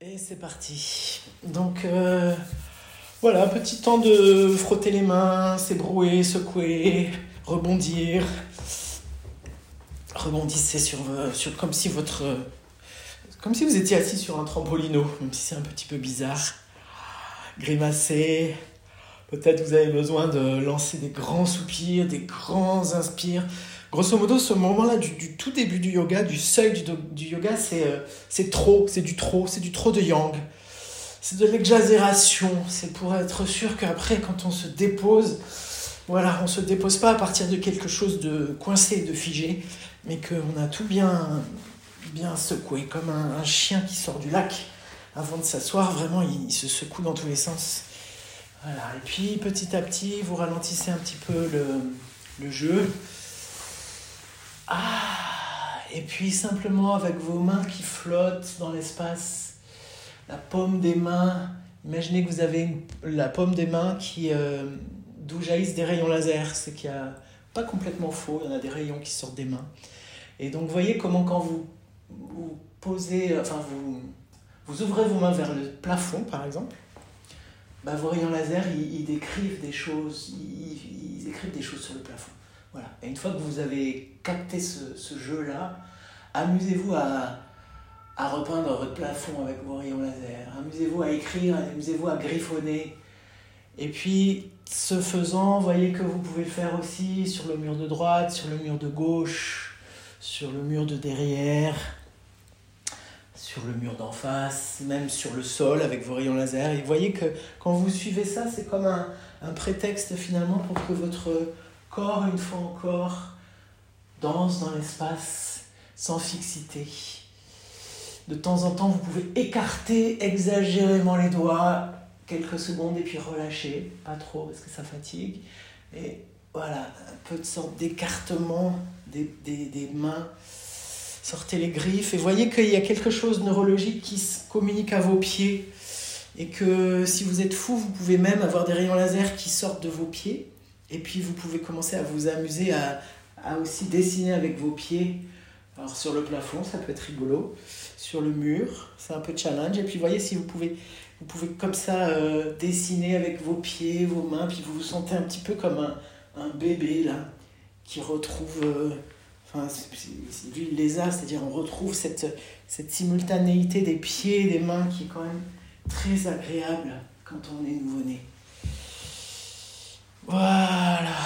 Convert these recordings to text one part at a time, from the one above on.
Et c'est parti. Donc euh, voilà, petit temps de frotter les mains, s'ébrouer, secouer, rebondir. Rebondissez sur, sur comme si votre comme si vous étiez assis sur un trampolino, même si c'est un petit peu bizarre. Grimacez. Peut-être vous avez besoin de lancer des grands soupirs, des grands inspires. Grosso modo, ce moment-là du, tout début du yoga, du seuil du, yoga, c'est euh, c'est trop, c'est du trop, c'est du trop de yang. C'est de l'exagération. C'est pour être sûr qu'après, quand on se dépose, voilà, on se dépose pas à partir de quelque chose de coincé, de figé, mais qu'on a tout bien, bien secoué, comme un, chien qui sort du lac. Avant de s'asseoir, vraiment, il, se secoue dans tous les sens. Voilà. Et puis, petit à petit, vous ralentissez un petit peu le, le jeu. Ah Et puis simplement avec vos mains qui flottent dans l'espace, la paume des mains, imaginez que vous avez la paume des mains qui euh, d'où jaillissent des rayons laser, c'est qu'il y a pas complètement faux, il y en a des rayons qui sortent des mains. Et donc voyez comment quand vous, vous posez, enfin vous, vous ouvrez vos mains vers le plafond par exemple, bah, vos rayons laser ils, décrivent des choses, ils écrivent des choses sur le plafond. Voilà. Et une fois que vous avez capté ce, ce jeu-là, amusez-vous à, à repeindre votre plafond avec vos rayons laser. Amusez-vous à écrire, amusez-vous à griffonner. Et puis, ce faisant, voyez que vous pouvez le faire aussi sur le mur de droite, sur le mur de gauche, sur le mur de derrière, sur le mur d'en face, même sur le sol avec vos rayons laser. Et voyez que quand vous suivez ça, c'est comme un, un prétexte finalement pour que votre corps, une fois encore, danse dans l'espace sans fixité. De temps en temps, vous pouvez écarter exagérément les doigts quelques secondes et puis relâcher, pas trop parce que ça fatigue. Et voilà, un peu de sorte d'écartement des, des, des, mains. Sortez les griffes et voyez qu'il y a quelque chose de neurologique qui se communique à vos pieds. Et que si vous êtes fou, vous pouvez même avoir des rayons laser qui sortent de vos pieds et puis vous pouvez commencer à vous amuser à, à aussi dessiner avec vos pieds. Alors sur le plafond, ça peut être rigolo. Sur le mur, c'est un peu challenge. Et puis voyez si vous pouvez, vous pouvez comme ça euh, dessiner avec vos pieds, vos mains, puis vous vous sentez un petit peu comme un, un bébé là, qui retrouve... Euh, enfin, lui les a, c'est-à-dire on retrouve cette, cette simultanéité des pieds et des mains qui est quand même très agréable quand on est nouveau-né. Voilà.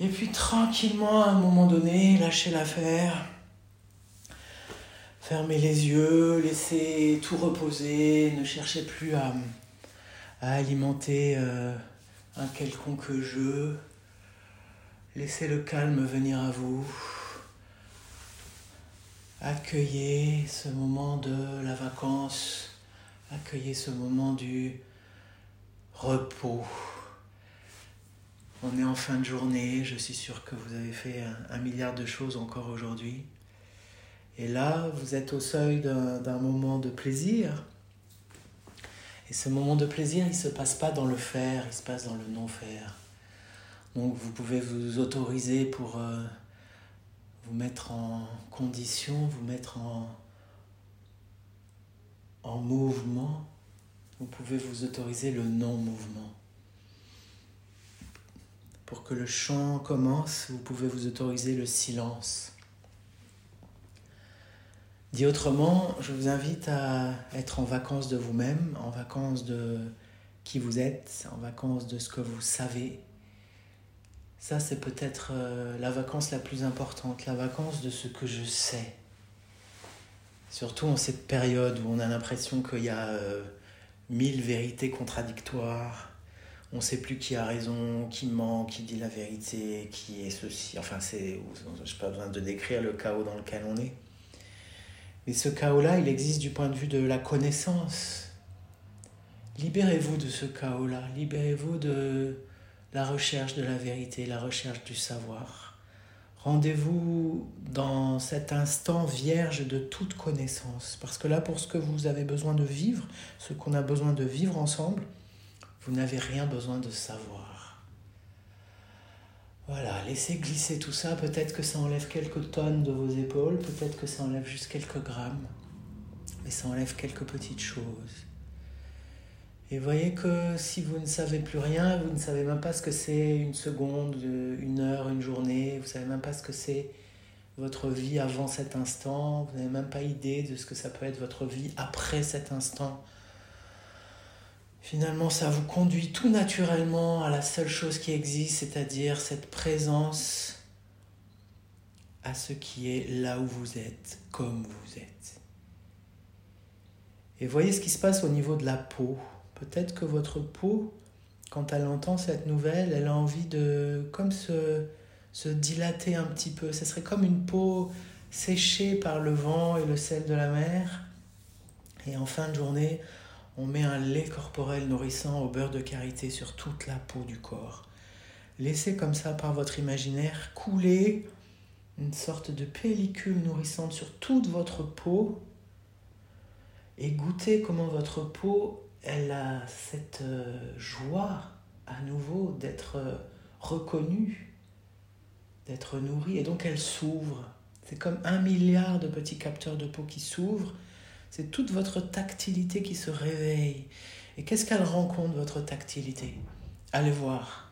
Et puis tranquillement, à un moment donné, lâchez l'affaire. Fermez les yeux, laissez tout reposer, ne cherchez plus à, alimenter euh, un quelconque jeu. Laissez le calme venir à vous. Accueillez ce moment de la vacance. Accueillez ce moment du repos. On est en fin de journée, je suis sûr que vous avez fait un, milliard de choses encore aujourd'hui. Et là, vous êtes au seuil d'un moment de plaisir. Et ce moment de plaisir, il ne se passe pas dans le faire, il se passe dans le non-faire. Donc vous pouvez vous autoriser pour euh, vous mettre en condition, vous mettre en, en mouvement vous pouvez vous autoriser le non-mouvement. Pour que le chant commence, vous pouvez vous autoriser le silence. Dit autrement, je vous invite à être en vacances de vous-même, en vacances de qui vous êtes, en vacances de ce que vous savez. Ça, c'est peut-être euh, la vacance la plus importante, la vacance de ce que je sais. Surtout en cette période où on a l'impression qu'il y a euh, mille vérités contradictoires. On ne sait plus qui a raison, qui ment, qui dit la vérité, qui est ceci. Enfin, c'est, je n'ai pas besoin de décrire le chaos dans lequel on est. Mais ce chaos-là, il existe du point de vue de la connaissance. Libérez-vous de ce chaos-là, libérez-vous de la recherche de la vérité, la recherche du savoir. Rendez-vous dans cet instant vierge de toute connaissance. Parce que là, pour ce que vous avez besoin de vivre, ce qu'on a besoin de vivre ensemble, vous n'avez rien besoin de savoir. Voilà, laissez glisser tout ça. Peut-être que ça enlève quelques tonnes de vos épaules, peut-être que ça enlève juste quelques grammes. mais ça enlève quelques petites choses. Et voyez que si vous ne savez plus rien, vous ne savez même pas ce que c'est une seconde, une heure, une journée, vous ne savez même pas ce que c'est votre vie avant cet instant, vous n'avez même pas idée de ce que ça peut être votre vie après cet instant. Finalement, ça vous conduit tout naturellement à la seule chose qui existe, c'est-à-dire cette présence à ce qui est là où vous êtes, comme vous êtes. Et voyez ce qui se passe au niveau de la peau. Peut-être que votre peau, quand elle entend cette nouvelle, elle a envie de comme se, se dilater un petit peu. Ce serait comme une peau séchée par le vent et le sel de la mer. Et en fin de journée, on met un lait corporel nourrissant au beurre de karité sur toute la peau du corps. Laissez comme ça par votre imaginaire couler une sorte de pellicule nourrissante sur toute votre peau et goûtez comment votre peau elle a cette euh, joie à nouveau d'être euh, reconnue, d'être nourrie, et donc elle s'ouvre. C'est comme un milliard de petits capteurs de peau qui s'ouvrent. C'est toute votre tactilité qui se réveille. Et qu'est-ce qu'elle rencontre, votre tactilité? Allez voir.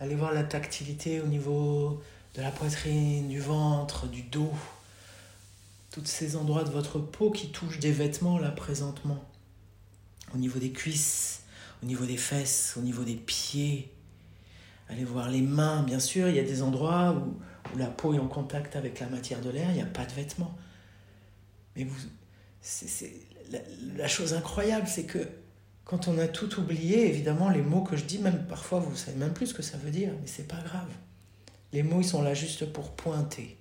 Allez voir la tactilité au niveau de la poitrine, du ventre, du dos. Tous ces endroits de votre peau qui touchent des vêtements là présentement au niveau des cuisses, au niveau des fesses, au niveau des pieds. Allez voir les mains, bien sûr, il y a des endroits où, la peau est en contact avec la matière de l'air, il n'y a pas de vêtements. Mais vous, la, chose incroyable, c'est que quand on a tout oublié, évidemment, les mots que je dis, même parfois, vous ne savez même plus ce que ça veut dire, mais c'est pas grave. Les mots, ils sont là juste pour pointer.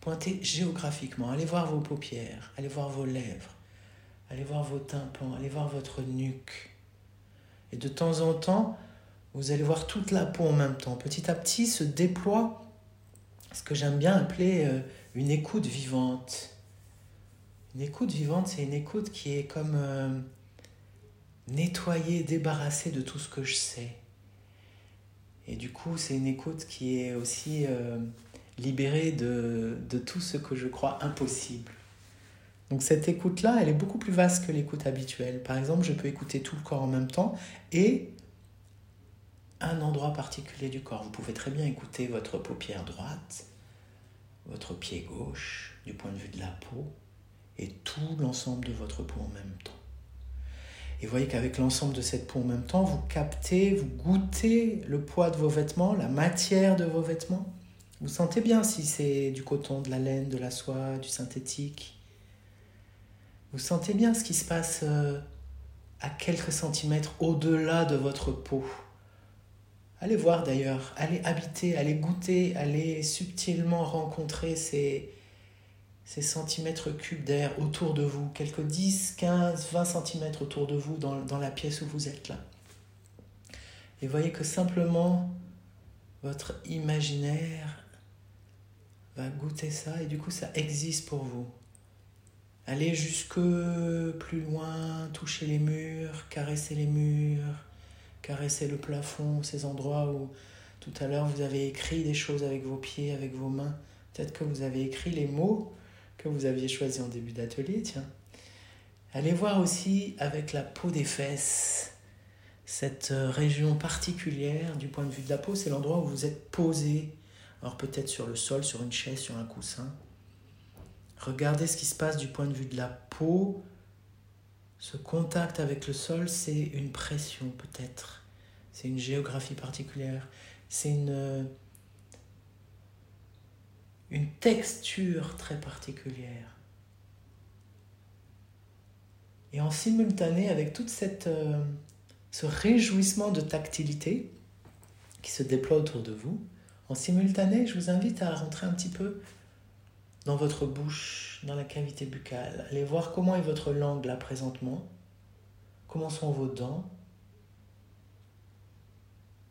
Pointer géographiquement. Allez voir vos paupières, allez voir vos lèvres, allez voir vos tympans, allez voir votre nuque. Et de temps en temps, vous allez voir toute la peau en même temps. Petit à petit se déploie ce que j'aime bien appeler euh, une écoute vivante. Une écoute vivante, c'est une écoute qui est comme euh, nettoyée, débarrassée de tout ce que je sais. Et du coup, c'est une écoute qui est aussi euh, libérée de, de tout ce que je crois impossible. Donc cette écoute-là, elle est beaucoup plus vaste que l'écoute habituelle. Par exemple, je peux écouter tout le corps en même temps et un endroit particulier du corps. Vous pouvez très bien écouter votre paupière droite, votre pied gauche, du point de vue de la peau, et tout l'ensemble de votre peau en même temps. Et vous voyez qu'avec l'ensemble de cette peau en même temps, vous captez, vous goûtez le poids de vos vêtements, la matière de vos vêtements. Vous sentez bien si c'est du coton, de la laine, de la soie, du synthétique. Vous sentez bien ce qui se passe euh, à quelques centimètres au-delà de votre peau. Allez voir d'ailleurs, allez habiter, allez goûter, allez subtilement rencontrer ces, centimètres cubes d'air autour de vous, quelques 10, 15, 20 centimètres autour de vous dans la pièce où vous êtes là. Et voyez que simplement votre imaginaire va goûter ça et du coup ça existe pour vous. Allez jusque plus loin, toucher les murs, caresser les murs, caresser le plafond, ces endroits où tout à l'heure vous avez écrit des choses avec vos pieds, avec vos mains. Peut-être que vous avez écrit les mots que vous aviez choisis en début d'atelier, tiens. Allez voir aussi avec la peau des fesses, cette euh, région particulière du point de vue de la peau, c'est l'endroit où vous êtes posé, alors peut-être sur le sol, sur une chaise, sur un coussin. Regardez ce qui se passe du point de vue de la peau. Ce contact avec le sol, c'est une pression peut-être. C'est une géographie particulière. C'est une, une texture très particulière. Et en simultané avec tout euh, ce réjouissement de tactilité qui se déploie autour de vous, en simultané, je vous invite à rentrer un petit peu dans votre bouche, dans la cavité buccale. Allez voir comment est votre langue là présentement. Comment sont vos dents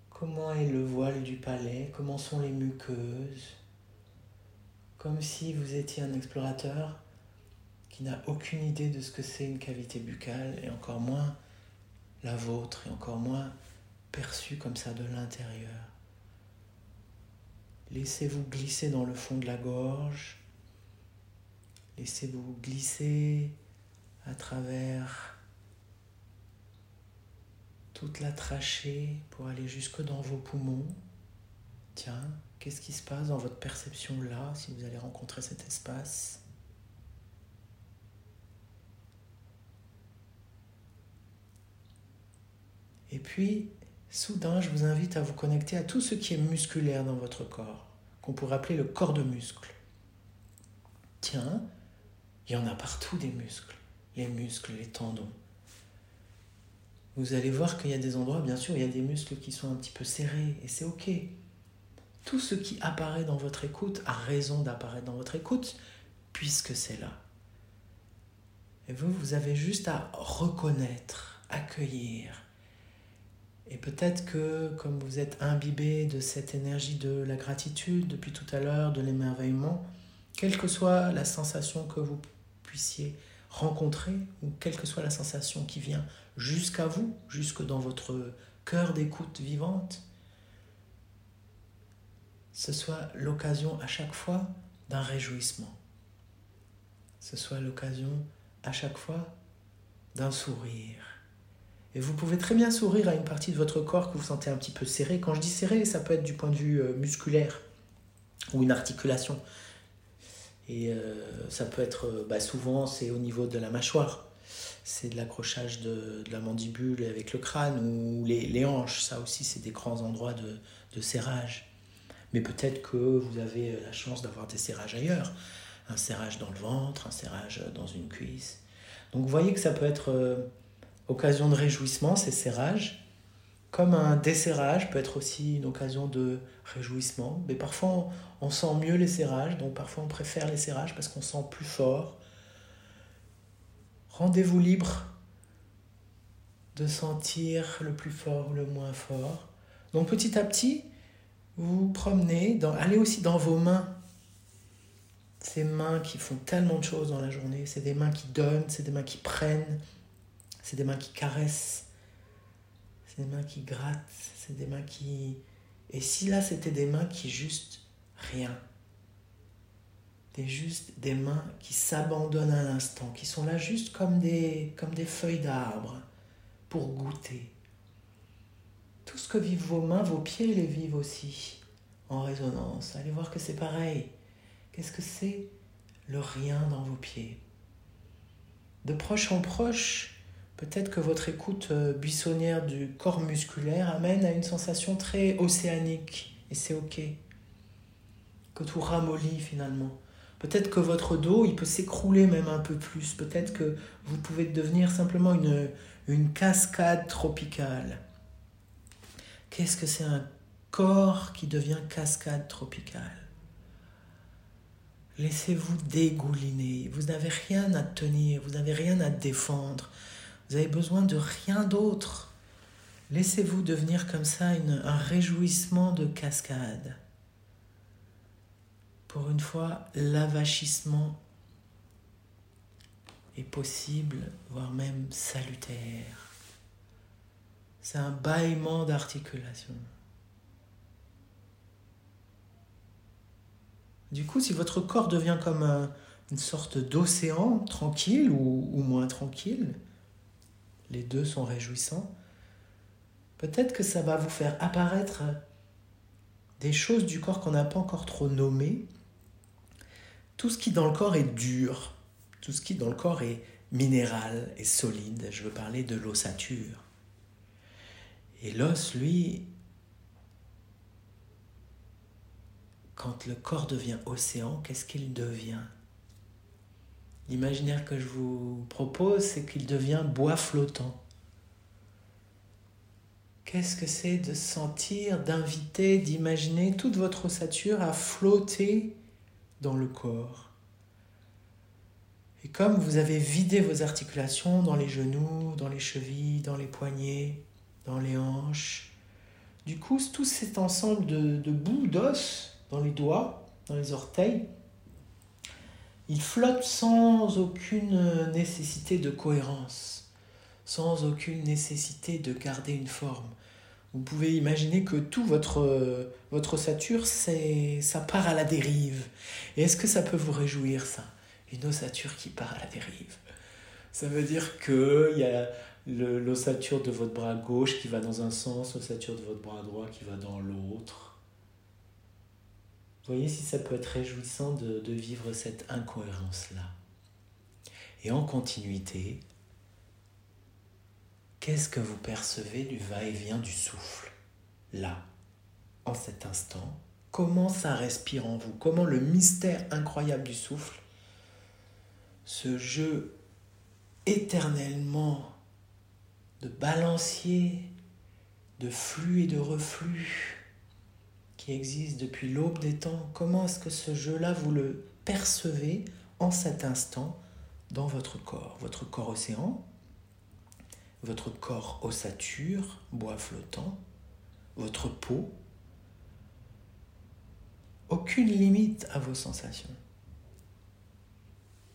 Comment est le voile du palais Comment sont les muqueuses Comme si vous étiez un explorateur qui n'a aucune idée de ce que c'est une cavité buccale et encore moins la vôtre et encore moins perçue comme ça de l'intérieur. Laissez-vous glisser dans le fond de la gorge Laissez-vous glisser à travers toute la trachée pour aller jusque dans vos poumons. Tiens, qu'est-ce qui se passe dans votre perception là si vous allez rencontrer cet espace? Et puis, soudain, je vous invite à vous connecter à tout ce qui est musculaire dans votre corps, qu'on pourrait appeler le corps de muscles. Tiens, il y en a partout des muscles, les muscles, les tendons. Vous allez voir qu'il y a des endroits, bien sûr, il y a des muscles qui sont un petit peu serrés, et c'est ok. Tout ce qui apparaît dans votre écoute a raison d'apparaître dans votre écoute, puisque c'est là. Et vous, vous avez juste à reconnaître, accueillir, et peut-être que comme vous êtes imbibé de cette énergie de la gratitude depuis tout à l'heure, de l'émerveillement, quelle que soit la sensation que vous puissiez rencontrer, ou quelle que soit la sensation qui vient jusqu'à vous, jusque dans votre cœur d'écoute vivante, ce soit l'occasion à chaque fois d'un réjouissement. Ce soit l'occasion à chaque fois d'un sourire et vous pouvez très bien sourire à une partie de votre corps que vous sentez un petit peu serré. Quand je dis serré, ça peut être du point de vue euh, musculaire ou une articulation. Et euh, ça peut être, euh, bah, souvent, c'est au niveau de la mâchoire. C'est de l'accrochage de, la mandibule avec le crâne ou les, hanches. Ça aussi, c'est des grands endroits de, de serrage. Mais peut-être que vous avez la chance d'avoir des serrages ailleurs. Un serrage dans le ventre, un serrage dans une cuisse. Donc vous voyez que ça peut être occasion de réjouissement, ces serrages. Comme un desserrage peut être aussi une occasion de réjouissement. Mais parfois, on, sent mieux les serrages, donc parfois on préfère les serrages parce qu'on sent plus fort. Rendez-vous libre de sentir le plus fort ou le moins fort. Donc petit à petit, vous vous promenez, dans, allez aussi dans vos mains. Ces mains qui font tellement de choses dans la journée, c'est des mains qui donnent, c'est des mains qui prennent, c'est des mains qui caressent, c'est des mains qui grattent, c'est des mains qui... Et si là c'était des mains qui juste rien, des juste des mains qui s'abandonnent à l'instant, qui sont là juste comme des, comme des feuilles d'arbre pour goûter. Tout ce que vivent vos mains, vos pieds les vivent aussi en résonance. Allez voir que c'est pareil. Qu'est-ce que c'est le rien dans vos pieds? De proche en proche, Peut-être que votre écoute euh, buissonnière du corps musculaire amène à une sensation très océanique, et c'est ok. Que tout ramollit finalement. Peut-être que votre dos, il peut s'écrouler même un peu plus. Peut-être que vous pouvez devenir simplement une, une cascade tropicale. Qu'est-ce que c'est un corps qui devient cascade tropicale? Laissez-vous dégouliner. Vous n'avez rien à tenir, vous n'avez rien à défendre. Vous avez besoin de rien d'autre. Laissez-vous devenir comme ça un réjouissement de cascade. Pour une fois, l'avachissement est possible, voire même salutaire. C'est un bâillement d'articulation. Du coup, si votre corps devient comme une sorte d'océan tranquille ou moins tranquille, les deux sont réjouissants, peut-être que ça va vous faire apparaître des choses du corps qu'on n'a pas encore trop nommées. Tout ce qui dans le corps est dur, tout ce qui dans le corps est minéral et solide, je veux parler de l'ossature. Et l'os, lui, quand le corps devient océan, qu'est-ce qu'il devient? L'imaginaire que je vous propose, c'est qu'il devient bois flottant. Qu'est-ce que c'est de sentir, d'inviter, d'imaginer toute votre ossature à flotter dans le corps? Et comme vous avez vidé vos articulations dans les genoux, dans les chevilles, dans les poignets, dans les hanches, du coup, tout cet ensemble de, bouts d'os dans les doigts, dans les orteils, il flotte sans aucune nécessité de cohérence, sans aucune nécessité de garder une forme. Vous pouvez imaginer que tout votre, votre ossature, ça part à la dérive. Et est-ce que ça peut vous réjouir, ça? Une ossature qui part à la dérive. Ça veut dire qu'il y a l'ossature de votre bras gauche qui va dans un sens, l'ossature de votre bras droit qui va dans l'autre. Voyez si ça peut être réjouissant de, de vivre cette incohérence-là. Et en continuité, qu'est-ce que vous percevez du va-et-vient du souffle Là, en cet instant, comment ça respire en vous? Comment le mystère incroyable du souffle, ce jeu éternellement de balancier, de flux et de reflux existe depuis l'aube des temps, comment est-ce que ce jeu-là, vous le percevez en cet instant dans votre corps? Votre corps océan, votre corps ossature, bois flottant, votre peau. Aucune limite à vos sensations.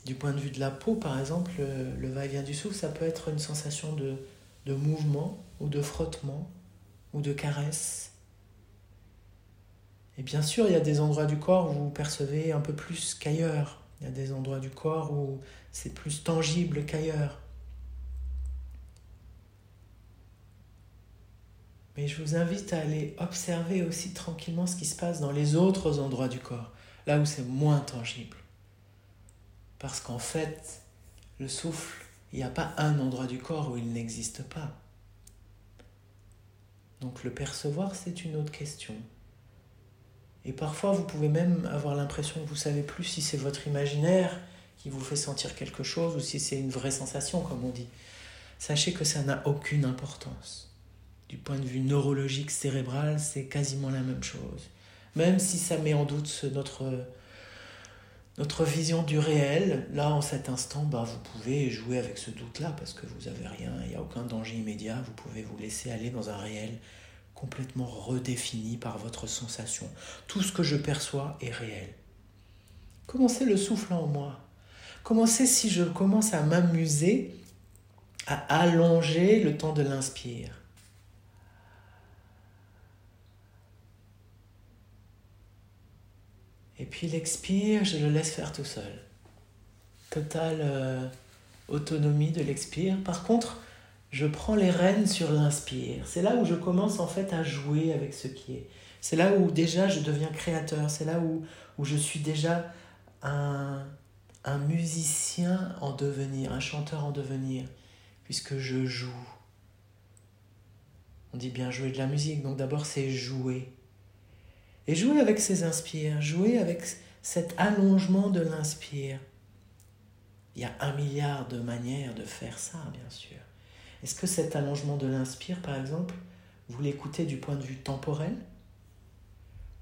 Du point de vue de la peau, par exemple, le va-et-vient du souffle, ça peut être une sensation de, de mouvement ou de frottement ou de caresse. Et bien sûr, il y a des endroits du corps où vous percevez un peu plus qu'ailleurs. Il y a des endroits du corps où c'est plus tangible qu'ailleurs. Mais je vous invite à aller observer aussi tranquillement ce qui se passe dans les autres endroits du corps, là où c'est moins tangible. Parce qu'en fait, le souffle, il n'y a pas un endroit du corps où il n'existe pas. Donc le percevoir, c'est une autre question. Et parfois, vous pouvez même avoir l'impression que vous savez plus si c'est votre imaginaire qui vous fait sentir quelque chose ou si c'est une vraie sensation, comme on dit. Sachez que ça n'a aucune importance. Du point de vue neurologique, cérébral, c'est quasiment la même chose. Même si ça met en doute notre, notre vision du réel, là, en cet instant, bah, vous pouvez jouer avec ce doute-là parce que vous n'avez rien, il n'y a aucun danger immédiat, vous pouvez vous laisser aller dans un réel complètement redéfini par votre sensation. Tout ce que je perçois est réel. Commencez le souffle en moi? Commencez si je commence à m'amuser à allonger le temps de l'inspire? Et puis l'expire, je le laisse faire tout seul. Totale euh, autonomie de l'expire. Par contre, je prends les rênes sur l'inspire. C'est là où je commence en fait à jouer avec ce qui est. C'est là où déjà je deviens créateur. C'est là où, je suis déjà un, un musicien en devenir, un chanteur en devenir, puisque je joue. On dit bien jouer de la musique, donc d'abord c'est jouer. Et jouer avec ces inspires, jouer avec cet allongement de l'inspire. Il y a un milliard de manières de faire ça, bien sûr. Est-ce que cet allongement de l'inspire, par exemple, vous l'écoutez du point de vue temporel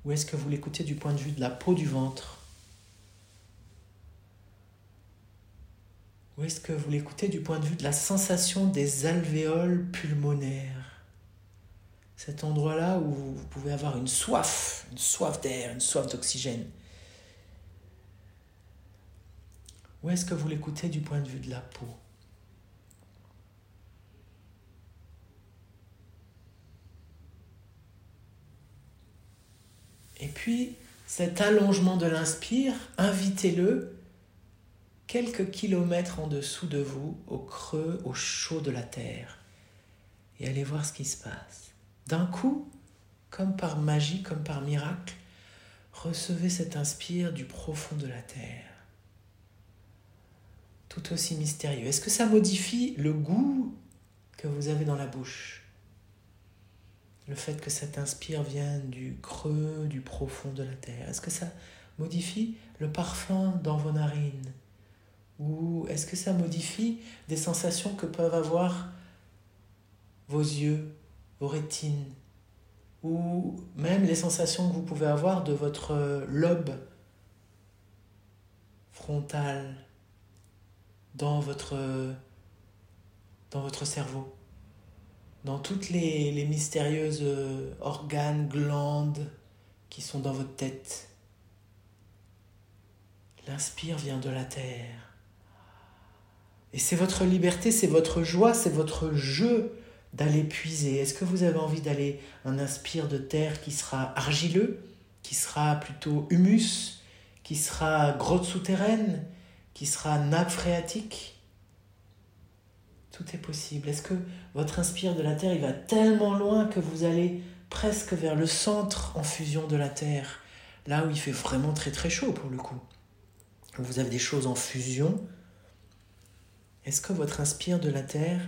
Ou est-ce que vous l'écoutez du point de vue de la peau du ventre? Ou est-ce que vous l'écoutez du point de vue de la sensation des alvéoles pulmonaires? Cet endroit-là où vous pouvez avoir une soif, une soif d'air, une soif d'oxygène. Ou est-ce que vous l'écoutez du point de vue de la peau? Et puis, cet allongement de l'inspire, invitez-le quelques kilomètres en dessous de vous, au creux, au chaud de la terre, et allez voir ce qui se passe. D'un coup, comme par magie, comme par miracle, recevez cet inspire du profond de la terre. Tout aussi mystérieux. Est-ce que ça modifie le goût que vous avez dans la bouche? Le fait que cet inspire vienne du creux, du profond de la terre. Est-ce que ça modifie le parfum dans vos narines? Ou est-ce que ça modifie des sensations que peuvent avoir vos yeux, vos rétines? Ou même les sensations que vous pouvez avoir de votre lobe frontal dans votre, dans votre cerveau? Dans toutes les, les mystérieuses euh, organes, glandes qui sont dans votre tête. L'inspire vient de la terre. Et c'est votre liberté, c'est votre joie, c'est votre jeu d'aller puiser. Est-ce que vous avez envie d'aller un inspire de terre qui sera argileux, qui sera plutôt humus, qui sera grotte souterraine, qui sera nappe phréatique? Est possible. Est-ce que votre inspire de la Terre, il va tellement loin que vous allez presque vers le centre en fusion de la Terre, là où il fait vraiment très très chaud pour le coup Vous avez des choses en fusion. Est-ce que votre inspire de la Terre,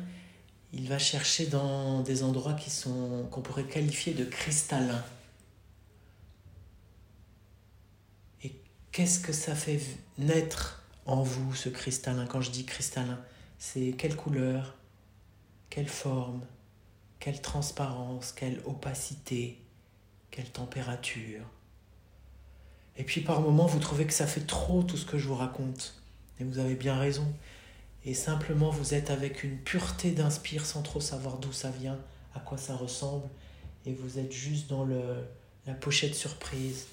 il va chercher dans des endroits qui sont qu'on pourrait qualifier de cristallins? Et qu'est-ce que ça fait naître en vous ce cristallin? Quand je dis cristallin, c'est quelle couleur, quelle forme, quelle transparence, quelle opacité, quelle température. Et puis par moments, vous trouvez que ça fait trop tout ce que je vous raconte. Et vous avez bien raison. Et simplement, vous êtes avec une pureté d'inspire sans trop savoir d'où ça vient, à quoi ça ressemble. Et vous êtes juste dans la pochette surprise.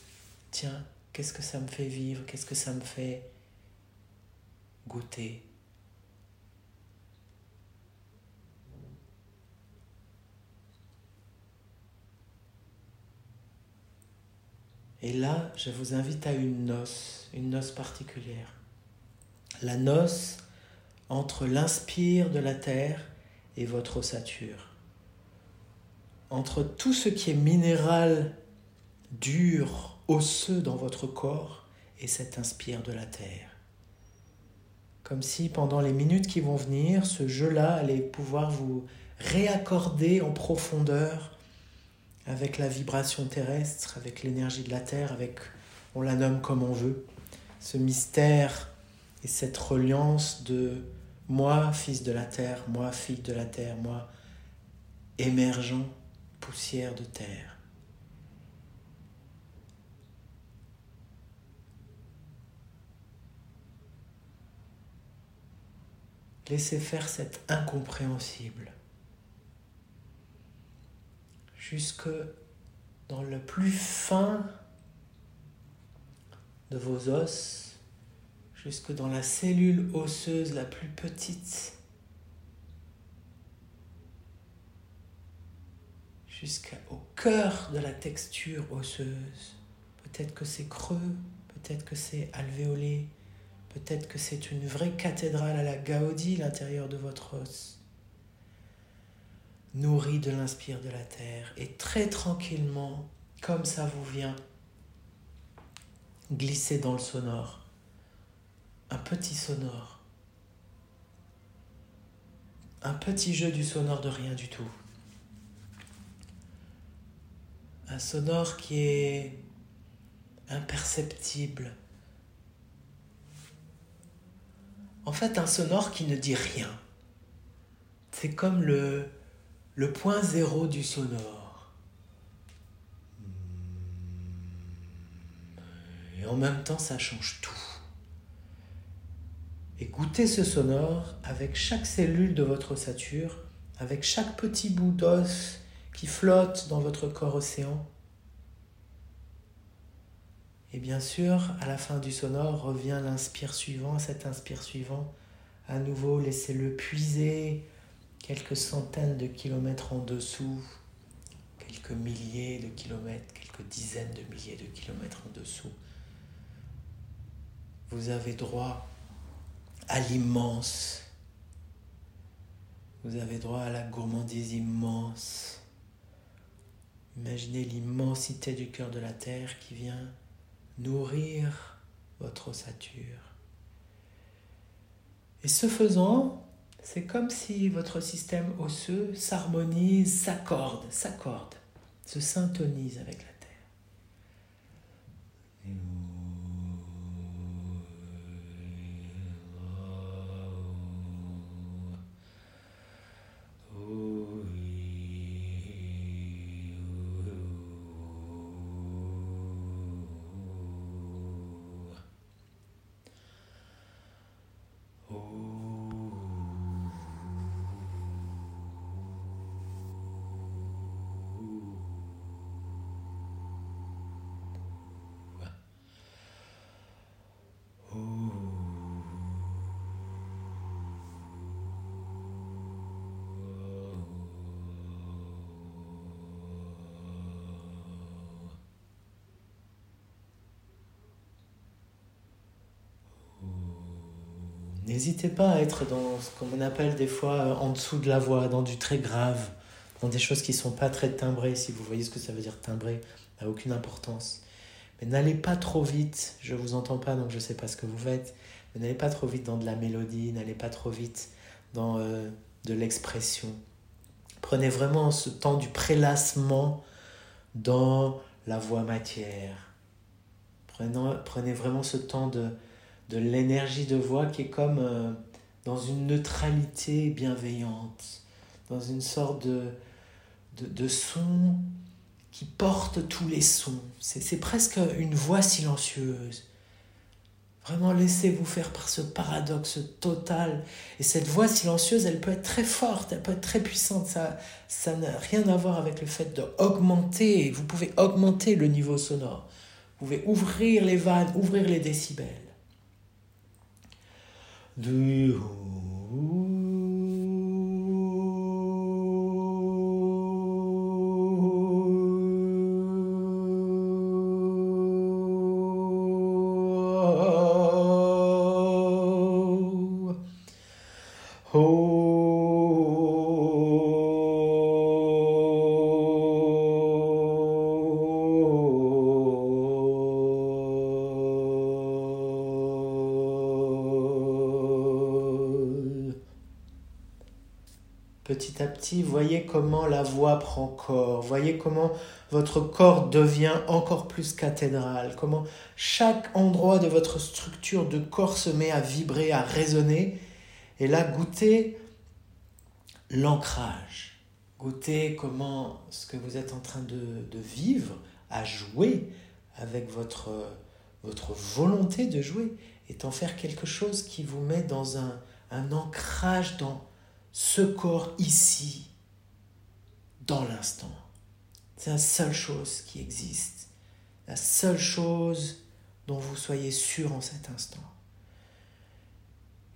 Tiens, qu'est-ce que ça me fait vivre? Qu'est-ce que ça me fait goûter? Et là, je vous invite à une noce, une noce particulière. La noce entre l'inspire de la terre et votre ossature. Entre tout ce qui est minéral, dur, osseux dans votre corps et cet inspire de la terre. Comme si pendant les minutes qui vont venir, ce jeu-là allait pouvoir vous réaccorder en profondeur avec la vibration terrestre, avec l'énergie de la Terre, avec, on la nomme comme on veut, ce mystère et cette reliance de moi, fils de la Terre, moi, fille de la Terre, moi, émergent, poussière de terre. Laissez faire cet incompréhensible jusque dans le plus fin de vos os, jusque dans la cellule osseuse la plus petite, jusqu'au cœur de la texture osseuse. Peut-être que c'est creux, peut-être que c'est alvéolé, peut-être que c'est une vraie cathédrale à la Gaudi, l'intérieur de votre os nourri de l'inspire de la terre, et très tranquillement, comme ça vous vient, glisser dans le sonore. Un petit sonore. Un petit jeu du sonore de rien du tout. Un sonore qui est imperceptible. En fait, un sonore qui ne dit rien. C'est comme le, le point zéro du sonore. Et en même temps, ça change tout. Écoutez ce sonore avec chaque cellule de votre ossature, avec chaque petit bout d'os qui flotte dans votre corps océan. Et bien sûr, à la fin du sonore revient l'inspire suivant, cet inspire suivant. À nouveau, laissez-le puiser quelques centaines de kilomètres en dessous, quelques milliers de kilomètres, quelques dizaines de milliers de kilomètres en dessous, vous avez droit à l'immense. Vous avez droit à la gourmandise immense. Imaginez l'immensité du cœur de la terre qui vient nourrir votre ossature. Et ce faisant, c'est comme si votre système osseux s'harmonise, s'accorde, s'accorde, se syntonise avec la Terre. N'hésitez pas à être dans ce qu'on appelle des fois euh, en dessous de la voix, dans du très grave, dans des choses qui ne sont pas très timbrées. Si vous voyez ce que ça veut dire timbré, n'a aucune importance. Mais n'allez pas trop vite. Je vous entends pas, donc je ne sais pas ce que vous faites. Mais n'allez pas trop vite dans de la mélodie, n'allez pas trop vite dans euh, de l'expression. Prenez vraiment ce temps du prélassement dans la voix matière. Prenez, prenez vraiment ce temps de, de l'énergie de voix qui est comme euh, dans une neutralité bienveillante, dans une sorte de, de, de son qui porte tous les sons. C'est presque une voix silencieuse. Vraiment, laissez-vous faire par ce paradoxe total. Et cette voix silencieuse, elle peut être très forte, elle peut être très puissante. Ça ça n'a rien à voir avec le fait d'augmenter. Vous pouvez augmenter le niveau sonore. Vous pouvez ouvrir les vannes, ouvrir les décibels. Du petit à petit, voyez comment la voix prend corps, voyez comment votre corps devient encore plus cathédrale, comment chaque endroit de votre structure de corps se met à vibrer, à résonner, et là goûtez l'ancrage, goûtez comment ce que vous êtes en train de, vivre, à jouer avec votre, votre volonté de jouer, est en faire quelque chose qui vous met dans un, un ancrage dans ce corps ici, dans l'instant. C'est la seule chose qui existe, la seule chose dont vous soyez sûr en cet instant.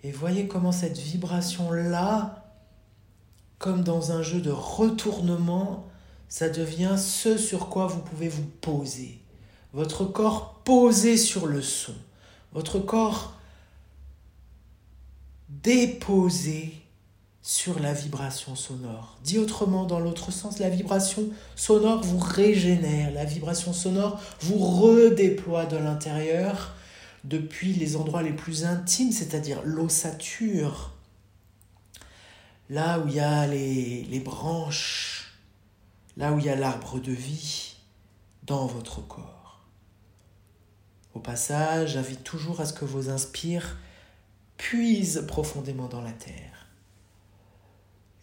Et voyez comment cette vibration-là, comme dans un jeu de retournement, ça devient ce sur quoi vous pouvez vous poser. Votre corps posé sur le son. Votre corps déposé sur la vibration sonore. Dit autrement, dans l'autre sens, la vibration sonore vous régénère, la vibration sonore vous redéploie de l'intérieur depuis les endroits les plus intimes, c'est-à-dire l'ossature, là où il y a les, branches, là où il y a l'arbre de vie dans votre corps. Au passage, j'invite toujours à ce que vos inspires puisent profondément dans la terre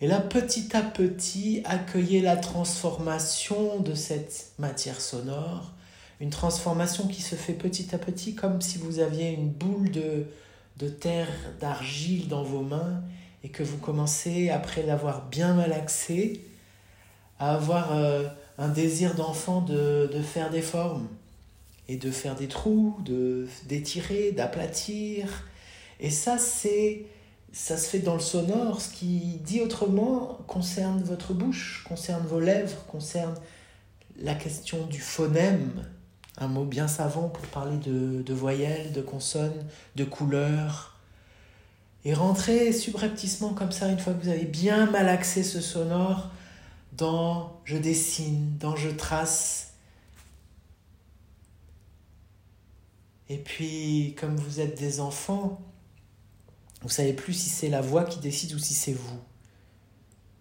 et là, petit à petit, accueillez la transformation de cette matière sonore, une transformation qui se fait petit à petit comme si vous aviez une boule de, de terre, d'argile dans vos mains et que vous commencez, après l'avoir bien malaxé, à avoir euh, un désir d'enfant de, de faire des formes et de faire des trous, de d'étirer, d'aplatir. Et ça, c'est ça se fait dans le sonore. Ce qui dit autrement concerne votre bouche, concerne vos lèvres, concerne la question du phonème, un mot bien savant pour parler de, de voyelles, de consonnes, de couleurs. Et rentrer subrepticement comme ça, une fois que vous avez bien malaxé ce sonore, dans je dessine, dans je trace. Et puis, comme vous êtes des enfants, vous savez plus si c'est la voix qui décide ou si c'est vous.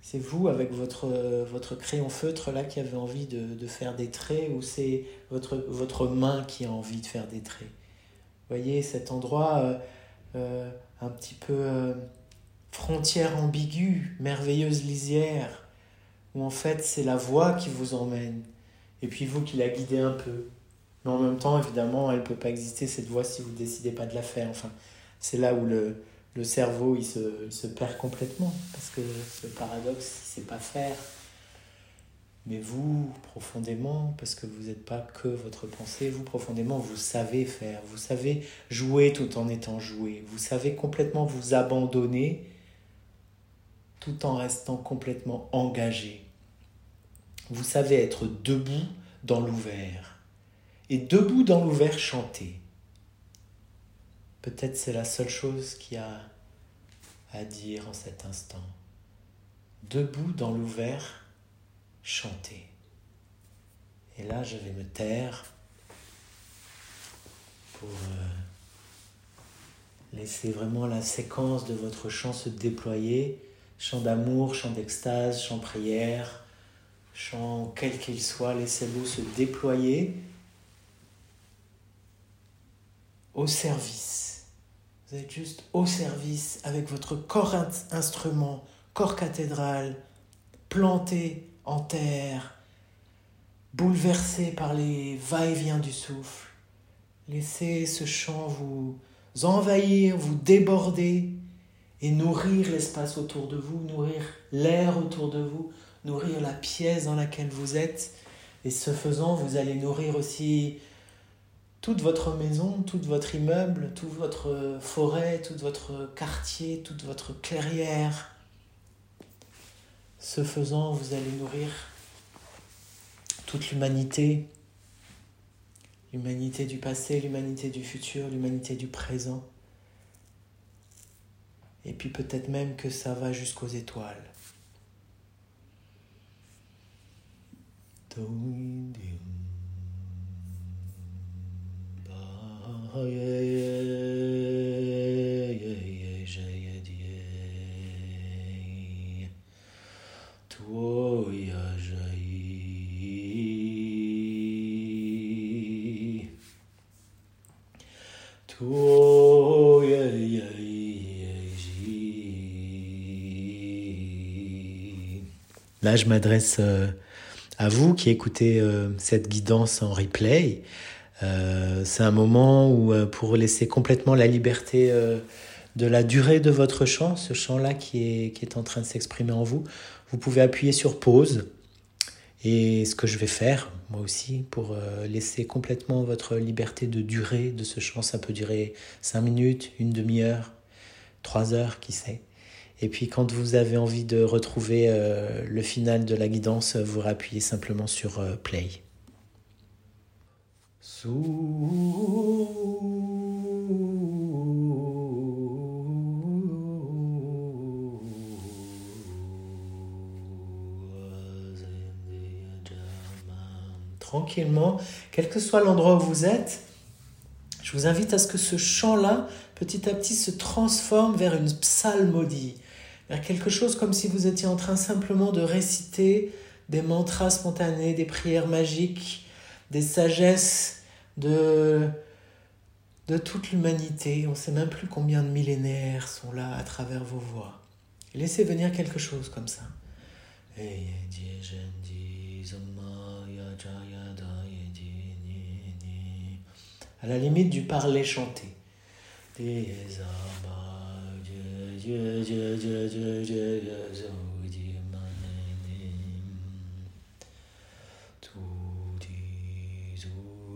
C'est vous avec votre, votre crayon feutre là qui avez envie de, de faire des traits ou c'est votre, votre main qui a envie de faire des traits. Vous voyez cet endroit euh, euh, un petit peu euh, frontière ambiguë, merveilleuse lisière, où en fait c'est la voix qui vous emmène et puis vous qui la guidez un peu. Mais en même temps, évidemment, elle ne peut pas exister cette voix si vous ne décidez pas de la faire. Enfin, c'est là où le, le cerveau il se, perd complètement. Parce que le paradoxe c'est pas faire. Mais vous profondément parce que vous n'êtes pas que votre pensée vous profondément vous savez faire. Vous savez jouer tout en étant joué. Vous savez complètement vous abandonner tout en restant complètement engagé. Vous savez être debout dans l'ouvert. Et debout dans l'ouvert chanter Peut-être c'est la seule chose qui a à dire en cet instant. Debout dans l'ouvert, chanter. Et là, je vais me taire pour euh, laisser vraiment la séquence de votre chant se déployer. Chant d'amour, chant d'extase, chant prière, chant quel qu'il soit, laissez-le se déployer au service. Vous êtes juste au service avec votre corps instrument, corps cathédral, planté en terre, bouleversé par les va-et-vient du souffle. Laissez ce chant vous envahir, vous déborder et nourrir l'espace autour de vous, nourrir l'air autour de vous, nourrir la pièce dans laquelle vous êtes. Et ce faisant, vous allez nourrir aussi toute votre maison, tout votre immeuble, toute votre forêt, tout votre quartier, toute votre clairière. Ce faisant, vous allez nourrir toute l'humanité, l'humanité du passé, l'humanité du futur, l'humanité du présent. Et puis peut-être même que ça va jusqu'aux étoiles. Là, je m'adresse euh, à vous qui écoutez euh, cette guidance en replay. Euh, c'est un moment où, pour laisser complètement la liberté de la durée de votre chant, ce chant-là qui est, qui est en train de s'exprimer en vous, vous pouvez appuyer sur pause. Et ce que je vais faire, moi aussi, pour laisser complètement votre liberté de durée de ce chant, ça peut durer 5 minutes, une demi-heure, 3 heures, qui sait. Et puis quand vous avez envie de retrouver euh, le final de la guidance, vous rappuyez simplement sur euh, Play. Tranquillement, quel que soit l'endroit où vous êtes, je vous invite à ce que ce chant-là, petit à petit, se transforme vers une psalmodie quelque chose comme si vous étiez en train simplement de réciter des mantras spontanés, des prières magiques, des sagesses de, toute l'humanité. On ne sait même plus combien de millénaires sont là à travers vos voix. Laissez venir quelque chose comme ça. À la limite du parler chanté.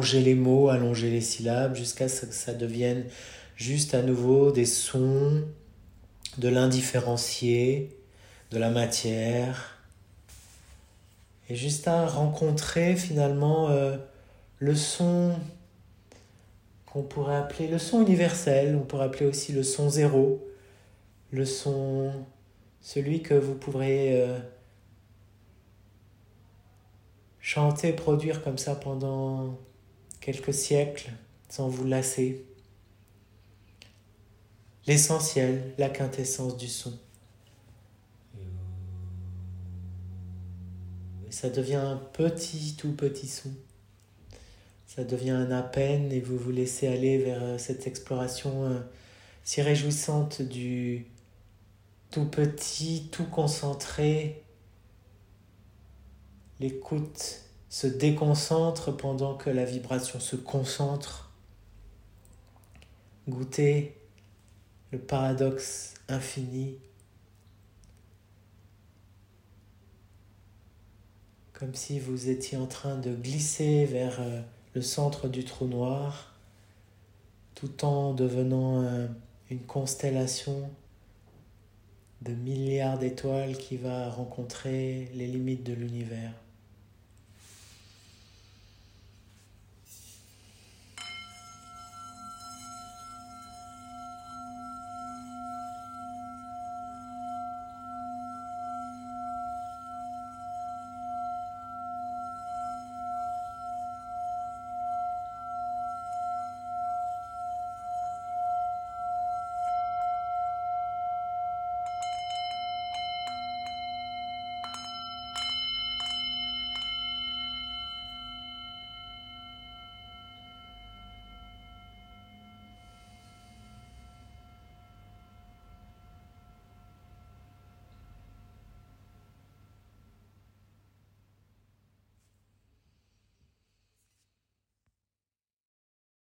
allonger les mots, allonger les syllabes jusqu'à ce que ça devienne juste à nouveau des sons, de l'indifférencié, de la matière. Et juste à rencontrer finalement euh, le son qu'on pourrait appeler le son universel, on pourrait appeler aussi le son zéro, le son, celui que vous pourrez euh, chanter, produire comme ça pendant quelques siècles sans vous lasser. L'essentiel, la quintessence du son. Ça devient un petit, tout petit son. Ça devient un à peine et vous vous laissez aller vers euh, cette exploration euh, si réjouissante du tout petit, tout concentré, l'écoute se déconcentre pendant que la vibration se concentre. goûter le paradoxe infini, comme si vous étiez en train de glisser vers euh, le centre du trou noir, tout en devenant euh, une constellation de milliards d'étoiles qui va rencontrer les limites de l'univers.